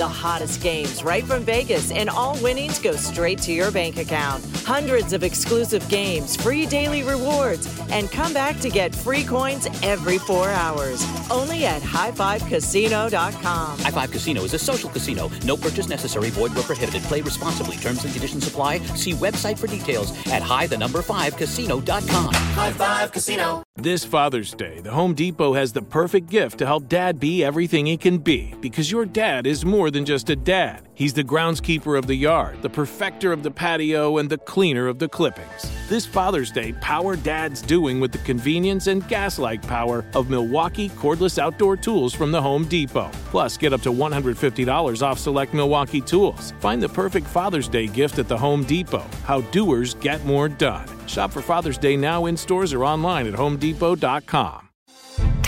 The hottest games right from Vegas, and all winnings go straight to your bank account. Hundreds of exclusive games, free daily rewards, and come back to get free coins every four hours. Only at highfivecasino.com. High Five Casino is a social casino. No purchase necessary. Void where prohibited. Play responsibly. Terms and conditions apply. See website for details at high the number five casino.com. High Five Casino. This Father's Day, the Home Depot has the perfect gift to help dad be everything he can be because your dad is more than just a dad. He's the groundskeeper of the yard, the perfecter of the patio, and the cleaner of the clippings. This Father's Day, power dad's doing with the convenience and gas like power of Milwaukee cordless outdoor tools from the Home Depot. Plus, get up to $150 off select Milwaukee tools. Find the perfect Father's Day gift at the Home Depot. How doers get more done. Shop for Father's Day now in stores or online at homedepot.com.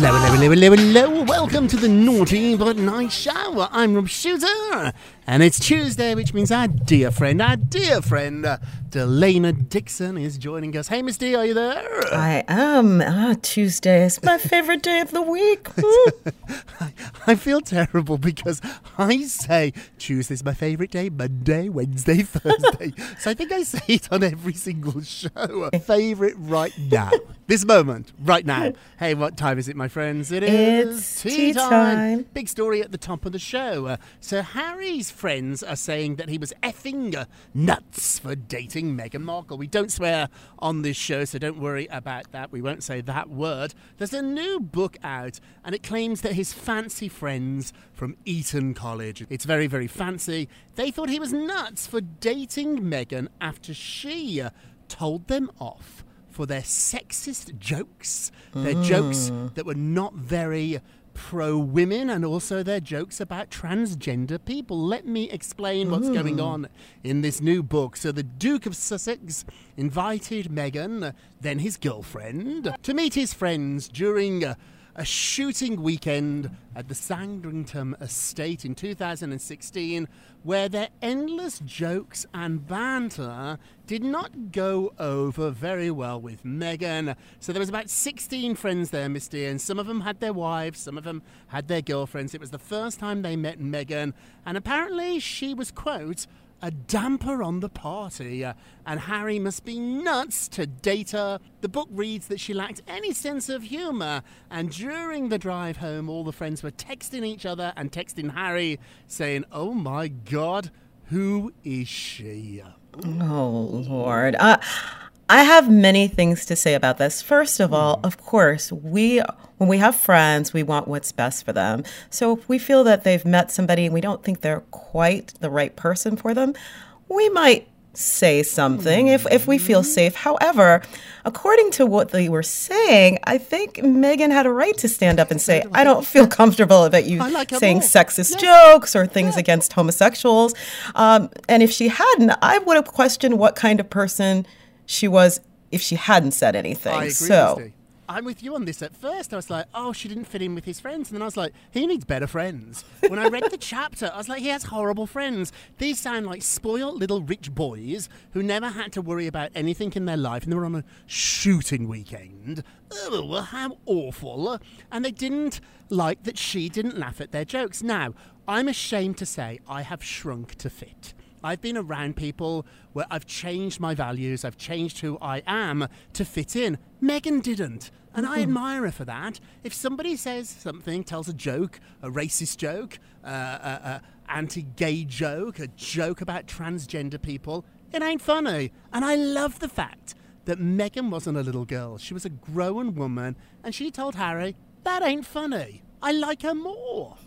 Hello, hello, hello, hello, hello. Welcome to the Naughty But Nice Show. I'm Rob Shuter, and it's Tuesday, which means our dear friend, our dear friend, uh, Delana Dixon is joining us. Hey, Miss D, are you there? I am. Ah, Tuesday is my favorite day of the week. I, I feel terrible because I say Tuesday's my favourite day, Monday, Wednesday, Thursday. so I think I say it on every single show. Favourite right now. This moment, right now. Hey, what time is it, my friends? It is It's tea time. Big story at the top of the show. Uh, Sir Harry's friends are saying that he was effing nuts for dating Meghan Markle. We don't swear on this show, so don't worry about that. We won't say that word. There's a new book out, and it claims that his fancy friends from Eton College, it's very, very fancy, they thought he was nuts for dating Meghan after she told them off for their sexist jokes, their jokes mm. that were not very pro women, and also their jokes about transgender people. Let me explain what's going on in this new book. So, the Duke of Sussex invited Meghan, then his girlfriend, to meet his friends during. Uh, a shooting weekend at the Sandringham estate in 2016 where their endless jokes and banter did not go over very well with Meghan. So there was about 16 friends there, Miss Dear, and some of them had their wives, some of them had their girlfriends. It was the first time they met Meghan, and apparently she was, quote, a damper on the party, uh, and Harry must be nuts to date her. The book reads that she lacked any sense of humour, and during the drive home, all the friends were texting each other and texting Harry, saying, Oh my god, who is she? oh, Lord. Uh, I have many things to say about this. First of all, of course, we when we have friends, we want what's best for them. So if we feel that they've met somebody and we don't think they're quite the right person for them, we might say something if, if we feel safe. However, according to what they were saying, I think Meghan had a right to stand up and say, I don't feel comfortable about you like saying sexist jokes or things against homosexuals. Um, and if she hadn't, I would have questioned what kind of person she was if she hadn't said anything. I agree, so, I'm with you on this. At first, I was like, oh, she didn't fit in with his friends. And then I was like, he needs better friends. When I read the chapter, I was like, he has horrible friends. These sound like spoiled little rich boys who never had to worry about anything in their life and they were on a shooting weekend. Oh, how awful. And they didn't like that she didn't laugh at their jokes. Now, I'm ashamed to say I have shrunk to fit. I've been around people where I've changed my values, I've changed who I am to fit in. Meghan didn't. And I admire her for that. If somebody says something, tells a joke, a racist joke, uh, a, a anti-gay joke, a joke about transgender people, it ain't funny. And I love the fact that Meghan wasn't a little girl. She was a grown woman, and she told Harry, "That ain't funny. I like her more."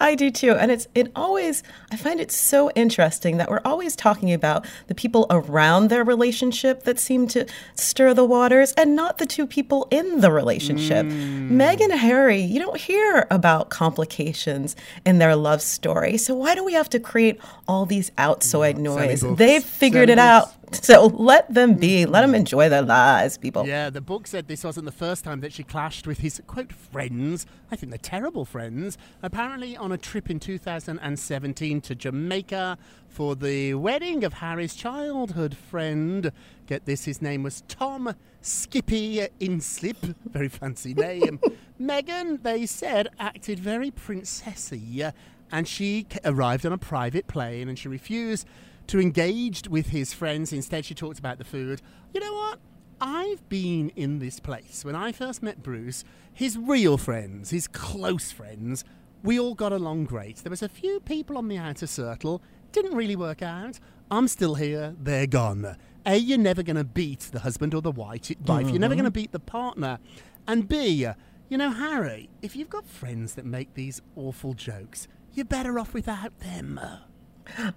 I do too. And it's it always I find it so interesting that we're always talking about the people around their relationship that seem to stir the waters and not the two people in the relationship. Mm. Meg and Harry, you don't hear about complications in their love story. So why do we have to create all these outside noise? books. They've figured it out. So let them be. Let them mm-hmm. enjoy their lives, people. Yeah, the book said this wasn't the first time that she clashed with his quote friends. I think they're terrible friends. Apparently, on a trip in 2017 to Jamaica for the wedding of Harry's childhood friend. Get this, his name was Tom Skippy Inskip. Very fancy name. Meghan, they said, acted very princessy, and she arrived on a private plane and she refused to engage with his friends. Instead, she talked about the food. You know what? I've been in this place. When I first met Bruce, his real friends, his close friends, we all got along great. There was a few people on the outer circle, didn't really work out. I'm still here, they're gone. A, you're never going to beat the husband or the wife. wife. You're never mm-hmm. going to beat the partner. And B, you know, Harry, if you've got friends that make these awful jokes, you're better off without them.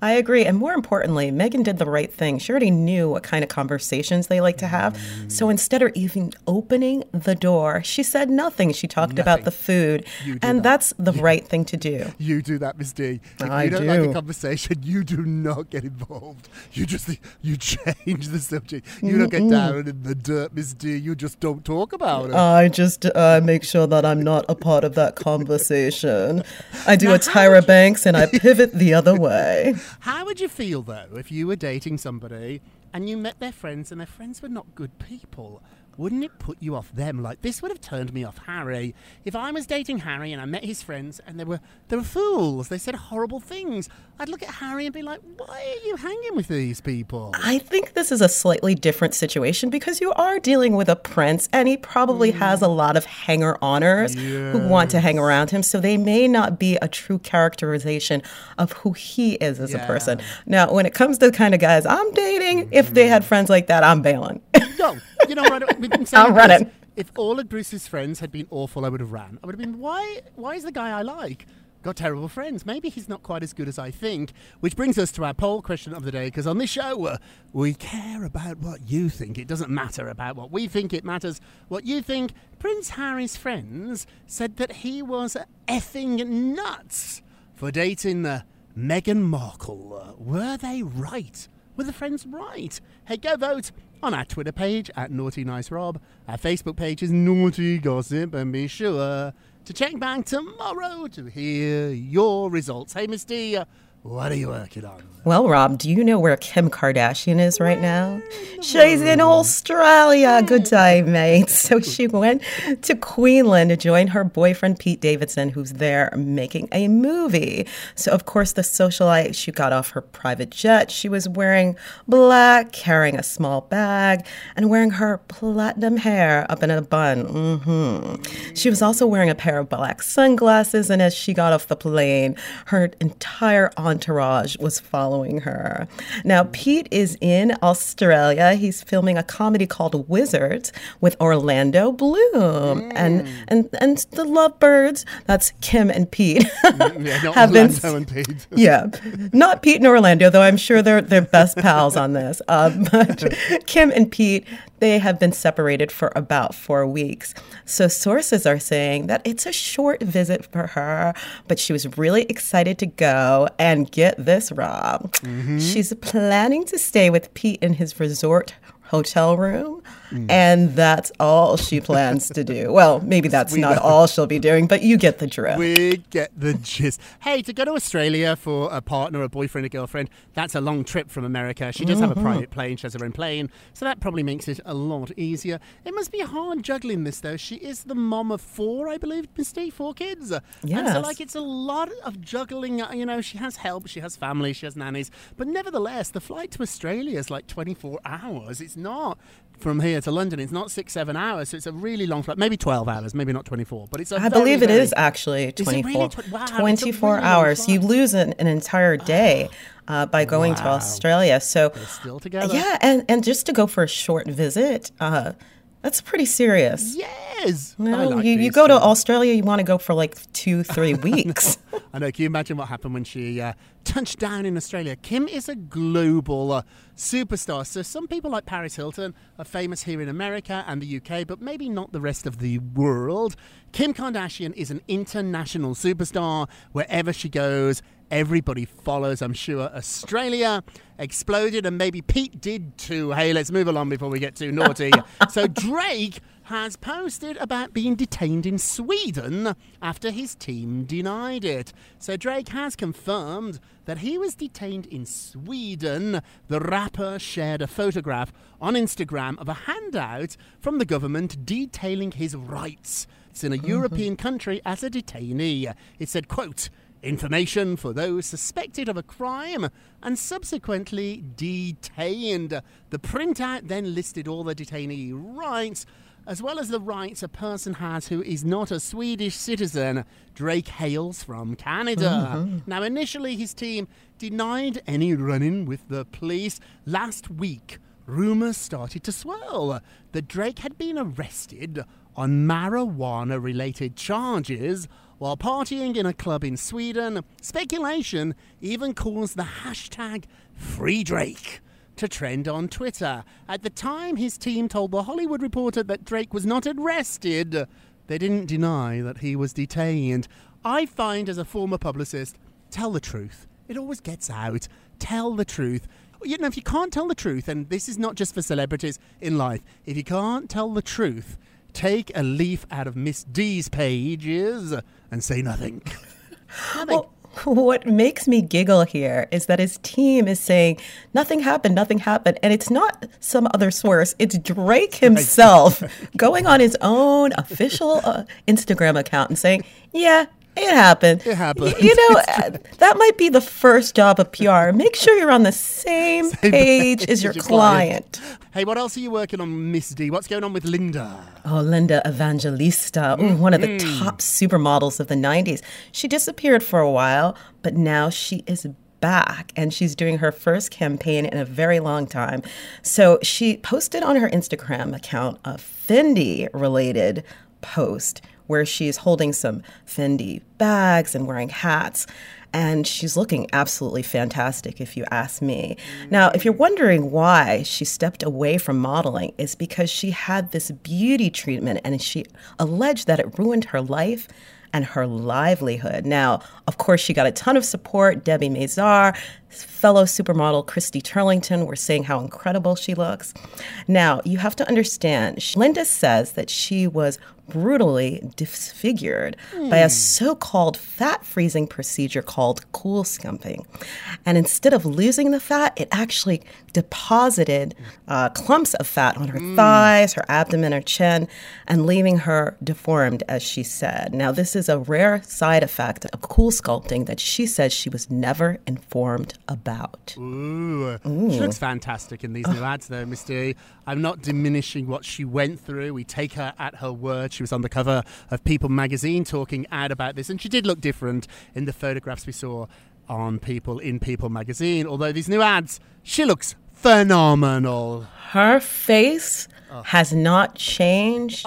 I agree. And more importantly, Meghan did the right thing. She already knew what kind of conversations they like to have. So instead of even opening the door, she said nothing. She talked about the food. And that. that's the right thing to do. You do that, Miss D. If I you don't like do. a conversation, you do not get involved. You just you change the subject. You don't get down in the dirt, Miss D. You just don't talk about it. I just uh, make sure that I'm not a part of that conversation. I do Now, a Tyra you- Banks and I pivot the other way. How would you feel though if you were dating somebody and you met their friends and their friends were not good people? Wouldn't it put you off them? Like this would have turned me off Harry. If I was dating Harry and I met his friends and they were they were fools, they said horrible things. I'd look at Harry and be like, "Why are you hanging with these people?" I think this is a slightly different situation because you are dealing with a prince and he probably hmm. has a lot of hanger oners who want to hang around him. So they may not be a true characterization of who he is as a person. Now, when it comes to the kind of guys I'm dating, if they had hmm. friends like that, I'm bailing. No, you know what? Been saying I'm this. running. If all of Bruce's friends had been awful, I would have ran. I would have been, why? Why is the guy I like got terrible friends? Maybe he's not quite as good as I think. Which brings us to our poll question of the day. Because on this show, uh, we care about what you think. It doesn't matter about what we think. It matters what you think. Prince Harry's friends said that he was effing nuts for dating uh, Meghan Markle. Uh, were they right? Were the friends right? Hey, go vote on our Twitter page at Naughty Nice Rob. Our Facebook page is Naughty Gossip, and be sure to check back tomorrow to hear your results. Hey, Miss D, what are you working on? Well, Rob, do you know where Kim Kardashian is right now? She's in Australia. Good day, mate. So she went to Queensland to join her boyfriend, Pete Davidson, who's there making a movie. So, of course, the socialite, she got off her private jet. She was wearing black, carrying a small bag, and wearing her platinum hair up in a bun. hmm She was also wearing a pair of black sunglasses, and as she got off the plane, her entire entourage was following her. Now, Pete is in Australia. He's filming a comedy called Wizards with Orlando Bloom and and and the Lovebirds. That's Kim and Pete. Yeah, not have been and Pete. yeah, not Pete and Orlando, though I'm sure they're they're best pals on this. Um, but Kim and Pete, they have been separated for about four weeks. So sources are saying that it's a short visit for her, but she was really excited to go. And get this, Rob, mm-hmm. she's planning to stay with Pete in his resort hotel room and that's all she plans to do. Well, maybe that's We not know. all she'll be doing, but you get the drift. We get the gist. Hey, to go to Australia for a partner, a boyfriend, a girlfriend, that's a long trip from America. She does have a Mm-hmm. private plane, she has her own plane, so that probably makes it a lot easier. It must be hard juggling this, though. She is the mom of four, I believe, Misty, four kids. And so, like, it's a lot of juggling. uh, You know, she has help, she has family, she has nannies, but nevertheless, the flight to Australia is like 24 hours. It's not. From here to London, it's not six, seven hours, so it's a really long flight. Maybe 12 hours, maybe not 24, but it's a I very, believe it very- is actually Is really 24, tw- wow, 24 really hours. You lose an, an entire day uh, by going to Australia. So, They're still together. yeah, and, and just to go for a short visit, uh, that's pretty serious. Yes. No, like you, you go to. Australia, you want to go for like two, three weeks. I know. Can you imagine what happened when she uh, touched down in Australia? Kim is a global uh, superstar. So some people like Paris Hilton are famous here in America and the UK, but maybe not the rest of the world. Kim Kardashian is an international superstar. Wherever she goes, everybody follows. I'm sure Australia exploded, and maybe Pete did too. Hey, let's move along before we get too naughty. so Drake has posted about being detained in Sweden after his team denied it. So Drake has confirmed that he was detained in Sweden. The rapper shared a photograph on Instagram of a handout from the government detailing his rights. It's in a mm-hmm. European country as a detainee. It said, quote, information for those suspected of a crime and subsequently detained. The printout then listed all the detainee rights, as well as the rights a person has who is not a Swedish citizen. Drake hails from Canada. Mm-hmm. Now, initially, his team denied any run in with the police. Last week, rumours started to swirl that Drake had been arrested on marijuana related charges while partying in a club in Sweden. Speculation even caused the hashtag Free Drake to trend on Twitter. At the time, his team told The Hollywood Reporter that Drake was not arrested. They didn't deny that he was detained. I find, as a former publicist, tell the truth. It always gets out. Tell the truth. You know, if you can't tell the truth, and this is not just for celebrities in life, if you can't tell the truth, take a leaf out of Miss D's pages and say nothing. nothing. Well, what makes me giggle here is that his team is saying nothing happened, nothing happened, and it's not some other source. It's Drake himself going on his own official uh, Instagram account and saying, "Yeah, it happened. It happened. You know, uh, that might be the first job of PR. Make sure you're on the same page as your client." Hey, what else are you working on, Miss D? What's going on with Linda? Oh, Linda Evangelista, ooh, one of the top supermodels of the 90s. She disappeared for a while, but now she is back and she's doing her first campaign in a very long time. So she posted on her Instagram account a Fendi related post where she's holding some Fendi bags and wearing hats. And she's looking absolutely fantastic, if you ask me. Now, if you're wondering why she stepped away from modeling, it's because she had this beauty treatment and she alleged that it ruined her life and her livelihood. Now, of course, she got a ton of support. Debbie Mazar, fellow supermodel Christy Turlington were saying how incredible she looks. Now, you have to understand, Linda says that she was brutally disfigured by a so called fat freezing procedure called cool sculpting. And instead of losing the fat, it actually deposited uh, clumps of fat on her thighs, her abdomen, her chin, and leaving her deformed, as she said. Now, this is a rare side effect of cool sculpting that she says she was never informed about. Ooh. She looks fantastic in these new ads, though, Miss D. I'm not diminishing what she went through. We take her at her word. She was on the cover of People magazine talking ad about this, and she did look different in the photographs we saw on People in People magazine. Although these new ads, she looks phenomenal. Her face has not changed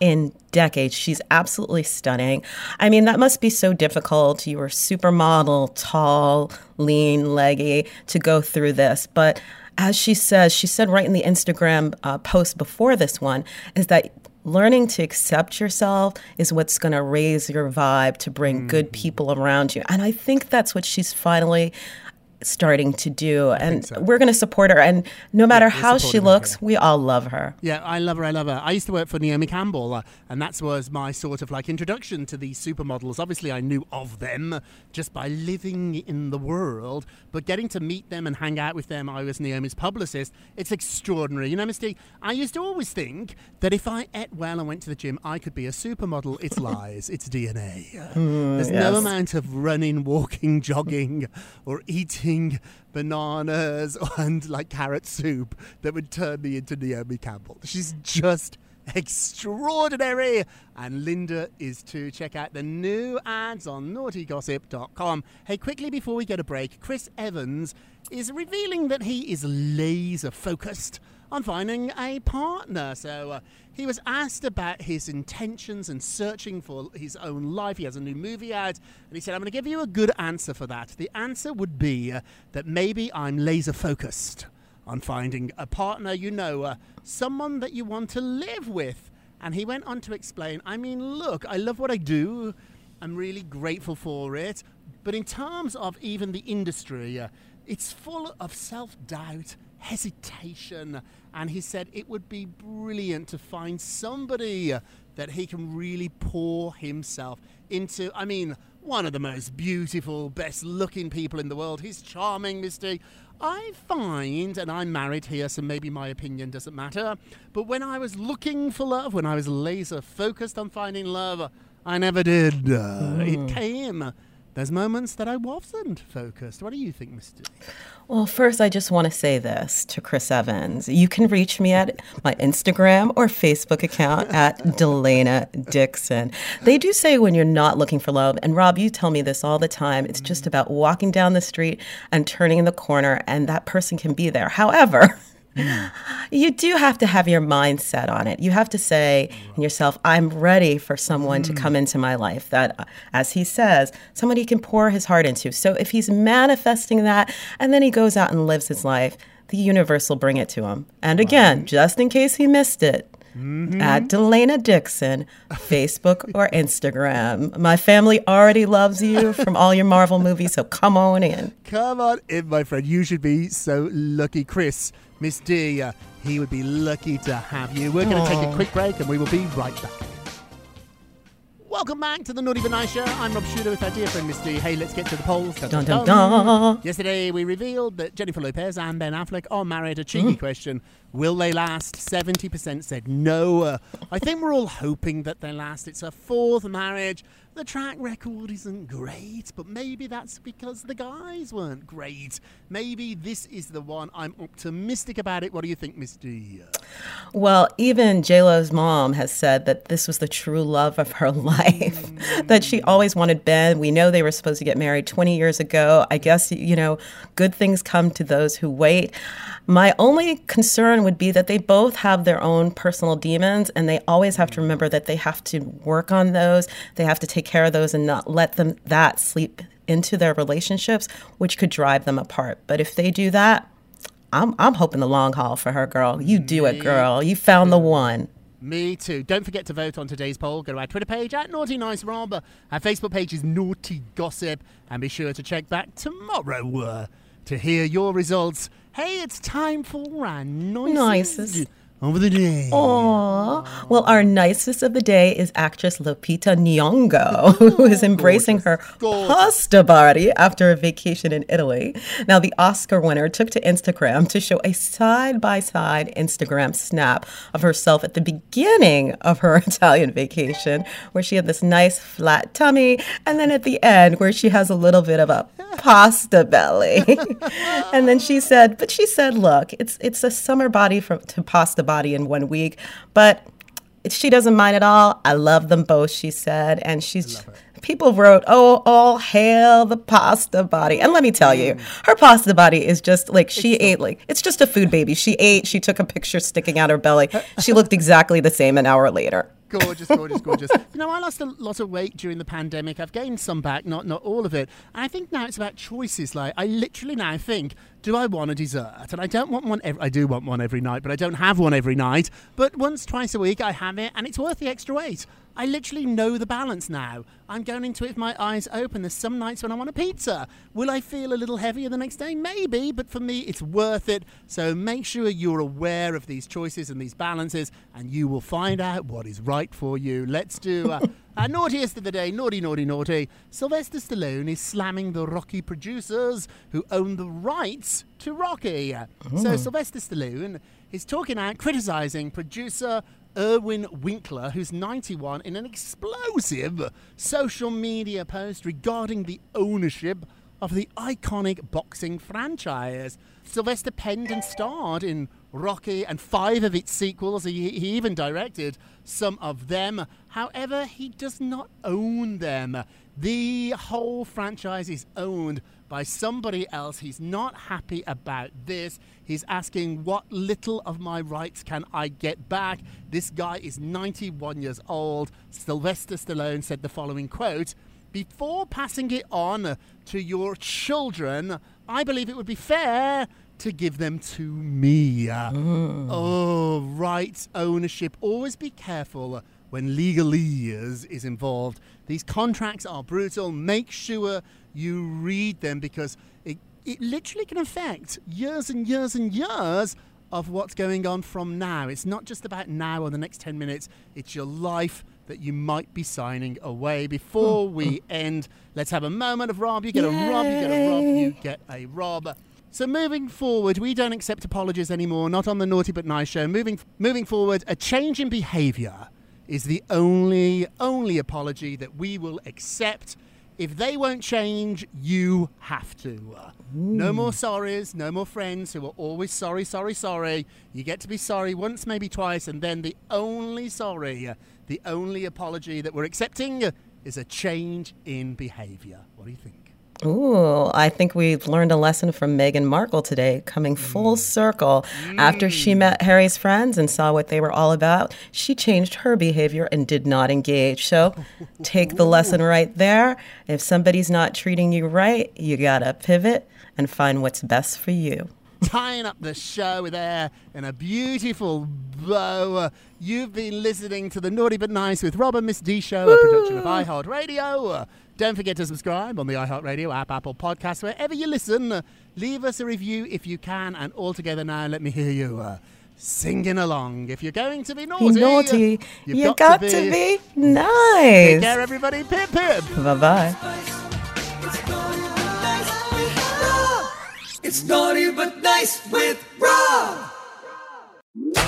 in decades. She's absolutely stunning. I mean, that must be so difficult. You were supermodel, tall, lean, leggy, to go through this. But as she says, she said right in the Instagram uh, post before this one, is that learning to accept yourself is what's going to raise your vibe to bring mm. good people around you. And I think that's what she's finally starting to do. And we're going to support her. And no matter how she looks, we all love her. Yeah, I love her. I love her. I used to work for Naomi Campbell, uh, and that was my sort of like introduction to these supermodels. Obviously, I knew of them just by living in the world, but getting to meet them and hang out with them, I was Naomi's publicist. It's extraordinary. You know, Misty, I used to always think that if I ate well and went to the gym, I could be a supermodel. It's lies. it's DNA. There's no amount of running, walking, jogging, or eating bananas and like carrot soup that would turn me into Naomi Campbell. She's just extraordinary. And Linda is too. Check out the new ads on naughtygossip.com. Hey, quickly before we get a break, Chris Evans is revealing that he is laser focused on finding a partner. So uh, he was asked about his intentions and searching for his own life. He has a new movie out, and he said, I'm going to give you a good answer for that. The answer would be uh, that maybe I'm laser focused on finding a partner, you know, uh, someone that you want to live with. And he went on to explain, I mean, look, I love what I do. I'm really grateful for it. But in terms of even the industry, uh, it's full of self doubt, hesitation. And he said it would be brilliant to find somebody that he can really pour himself into. I mean, one of the most beautiful, best looking people in the world. He's charming, Misty. I find, and I'm married here, so maybe my opinion doesn't matter, but when I was looking for love, when I was laser focused on finding love, I never did. Uh, It came. There's moments that I wasn't focused. What do you think, Misty? Well, first, I just want to say this to Chris Evans. You can reach me at my Instagram or Facebook account at Delana Dixon. They do say when you're not looking for love, and Rob, you tell me this all the time, it's just mm. about walking down the street and turning in the corner, and that person can be there. However, you do have to have your mindset on it. You have to say in yourself, I'm ready for someone to come into my life that, uh, as he says, somebody he can pour his heart into. So if he's manifesting that and then he goes out and lives his life, the universe will bring it to him. And again, just in case he missed it, at Delana Dixon, Facebook or Instagram. My family already loves you from all your Marvel movies, so come on in. Come on in, my friend. You should be so lucky, Chris. Miss D, he would be lucky to have you. We're going to take a quick break and we will be right back. Welcome back to the Naughty But Nice Show. I'm Rob Shuter with our dear friend Miss D. Hey, let's get to the polls. Dun, Dun, dun, dun. Yesterday, we revealed that Jennifer Lopez and Ben Affleck are married. A Mm. cheeky question Will they last? 70% said no. I think we're all hoping that they last. It's a fourth marriage. The track record isn't great, but maybe that's because the guys weren't great. Maybe this is the one. I'm optimistic about it. What do you think, Mr. Well, even JLo's mom has said that this was the true love of her life, mm. that she always wanted Ben. We know they were supposed to get married 20 years ago. I guess, you know, good things come to those who wait. My only concern would be that they both have their own personal demons, and they always have to mm. remember that they have to work on those. They have to take care of those and not let them that sleep into their relationships, which could drive them apart. But if they do that, I'm I'm hoping the long haul for her, girl. You do it, girl. You found the one. Me too. Don't forget to vote on today's poll. Go to our Twitter page at Naughty Nice Rob. Our Facebook page is Naughty Gossip. And be sure to check back tomorrow uh, to hear your results. Hey, it's time for our nicest, Nicest. Of the day. Aw. Well, our nicest of the day is actress Lupita Nyong'o, who is embracing her pasta body after a vacation in Italy. Now, the Oscar winner took to Instagram to show a side-by-side Instagram snap of herself at the beginning of her Italian vacation, where she had this nice flat tummy, and then at the end, where she has a little bit of a pasta belly. and then she said, but she said, look, it's it's a summer body from to pasta body in one week, but she doesn't mind at all. I love them both, she said, and she's. People wrote, "Oh, all hail the pasta body!" And let me tell you, mm. her pasta body is just like she ate like it's just a food baby. She ate. She took a picture sticking out her belly. She looked exactly the same an hour later. Gorgeous, gorgeous, gorgeous. you know, I lost a lot of weight during the pandemic. I've gained some back, not not all of it. And I think now it's about choices. Like I literally now think, do I want a dessert? And I don't want one. Every, I do want one every night, but I don't have one every night. But once, twice a week, I have it, and it's worth the extra weight. I literally know the balance now. I'm going into it with my eyes open. There's some nights when I want a pizza. Will I feel a little heavier the next day? Maybe, but for me, it's worth it. So make sure you're aware of these choices and these balances, and you will find out what is right for you. Let's do uh, our naughtiest of the day. Naughty, naughty, naughty. Sylvester Stallone is slamming the Rocky producers who own the rights to Rocky. So Sylvester Stallone is talking out, criticizing producer Irwin Winkler, who's 91, in an explosive social media post regarding the ownership of the iconic boxing franchise. Sylvester penned and starred in Rocky and five of its sequels. He, he even directed some of them. However, he does not own them. The whole franchise is owned by somebody else. He's not happy about this. He's asking, What little of my rights can I get back? This guy is 91 years old. Sylvester Stallone said the following quote Before passing it on to your children, I believe it would be fair to give them to me. Oh, rights, ownership. Always be careful when legalese is involved. These contracts are brutal. Make sure you read them because it, it literally can affect years and years and years of what's going on from now. It's not just about now or the next 10 minutes, it's your life that you might be signing away. Before mm, we mm. end, let's have a moment of Rob. You get a Rob, you get a Rob, you get a Rob. So moving forward, we don't accept apologies anymore, not on the Naughty But Nice show. Moving moving forward, a change in behavior is the only only apology that we will accept. If they won't change, you have to. No more sorries, no more friends who are always sorry, sorry, sorry. You get to be sorry once, maybe twice, and then the only sorry, the only apology that we're accepting is a change in behavior. What do you think? Ooh, I think we've learned a lesson from Meghan Markle today, coming full mm. circle. After she mm. met Harry's friends and saw what they were all about, she changed her behavior and did not engage. So take the lesson right there. If somebody's not treating you right, you gotta pivot and find what's best for you. tying up the show there in a beautiful bow. You've been listening to the Naughty But Nice with Rob and Miss D Show, a production of iHeartRadio. Don't forget to subscribe on the iHeartRadio app, Apple Podcasts, wherever you listen. Leave us a review if you can, and all together now, let me hear you uh, singing along. If you're going to be naughty, Be naughty. you've You got, to, be, nice. Take care, everybody. Pip pip. Bye bye. It's naughty but nice with Rob.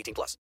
18 plus.